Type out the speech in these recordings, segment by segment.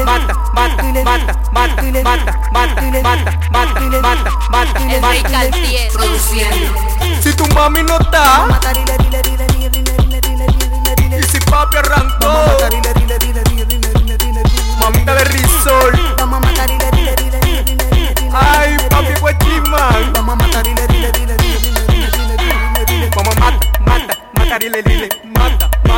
mata, mata, mata, mata, mata, mata, mata, mata, mata, mata, El Rey mata. Cartier produciendo. Si tu mami no está y si papi arrancó, mamita de risol, ay papi guachimán, mamá mata, mata, mata, lile, lile, mata, mata, lile,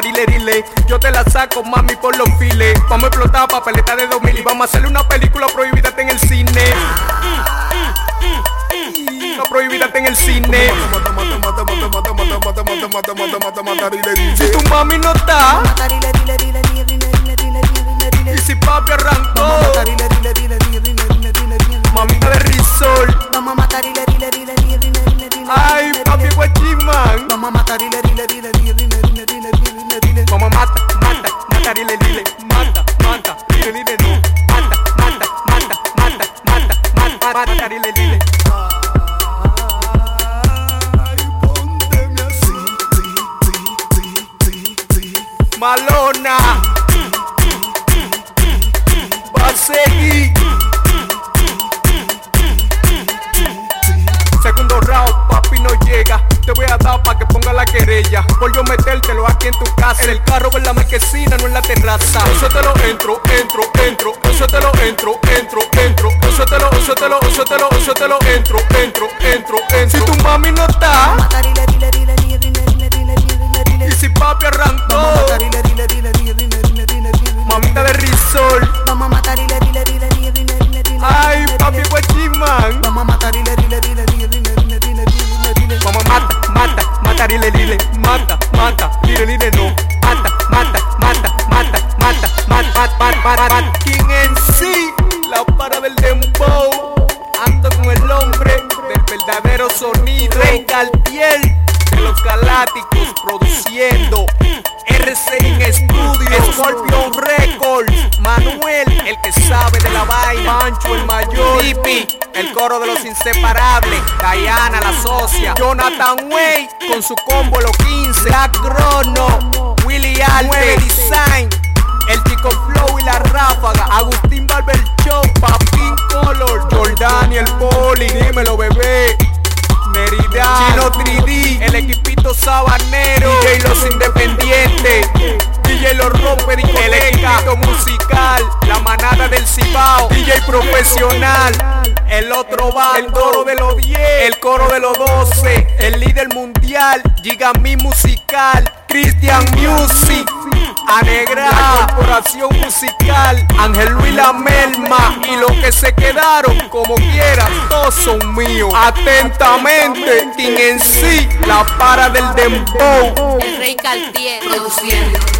lile, lile. Yo te la saco, mami, por los files. Vamos a explotar papeleta de 2000 y vamos a hacerle una película prohibida en el cine. Una prohibida en el cine. Si tu mami no está lile, lile. Malona va a seguir. Segundo round, papi no llega. Te voy a dar pa' que ponga la querella. Por yo metértelo aquí en tu casa. En el carro, en la marquesina, no en la terraza. Eso te lo entro, entro, entro. Eso te lo entro, entro, entro. Eso te lo, eso te lo, yo te lo, yo te lo entro, entro, entro, entro. Si tu mami no está. Y si papi arrancó. Mamita de risol. Vamos a matar dile, dile, dile, dile, dile. Ay, papi guachimán. Vamos a matar y dile, dile, dile, dile, dile, dile. Vamos a matar, mata, dile, mata, mata, dile, dile, hombre del verdadero sonido, Rey Cartier, de los galácticos produciendo. RC en Studio, Scorpion Records, Manuel, el que sabe de la vaina, Pancho el mayor, Pipi, el coro de los inseparables, Diana la socia, Jonathan Way con su combo los 15, Black Crono, Willy Arte, Design, el Chico Flow y la Merida, Chino 3D, el equipito sabanero, DJ Los Independientes, DJ Los Rompe el equipo musical, la manada del Cibao, DJ profesional, el otro va, el coro de los 10, el coro de los 12, el líder mundial, Gigami musical, Christian Music, Anegra, la corporación musical, Ángel Luis La Melma y los que se quedaron como quieran, todos son míos. Atentamente, quien en sí, la para del dembow. El Rey Cartier produciendo.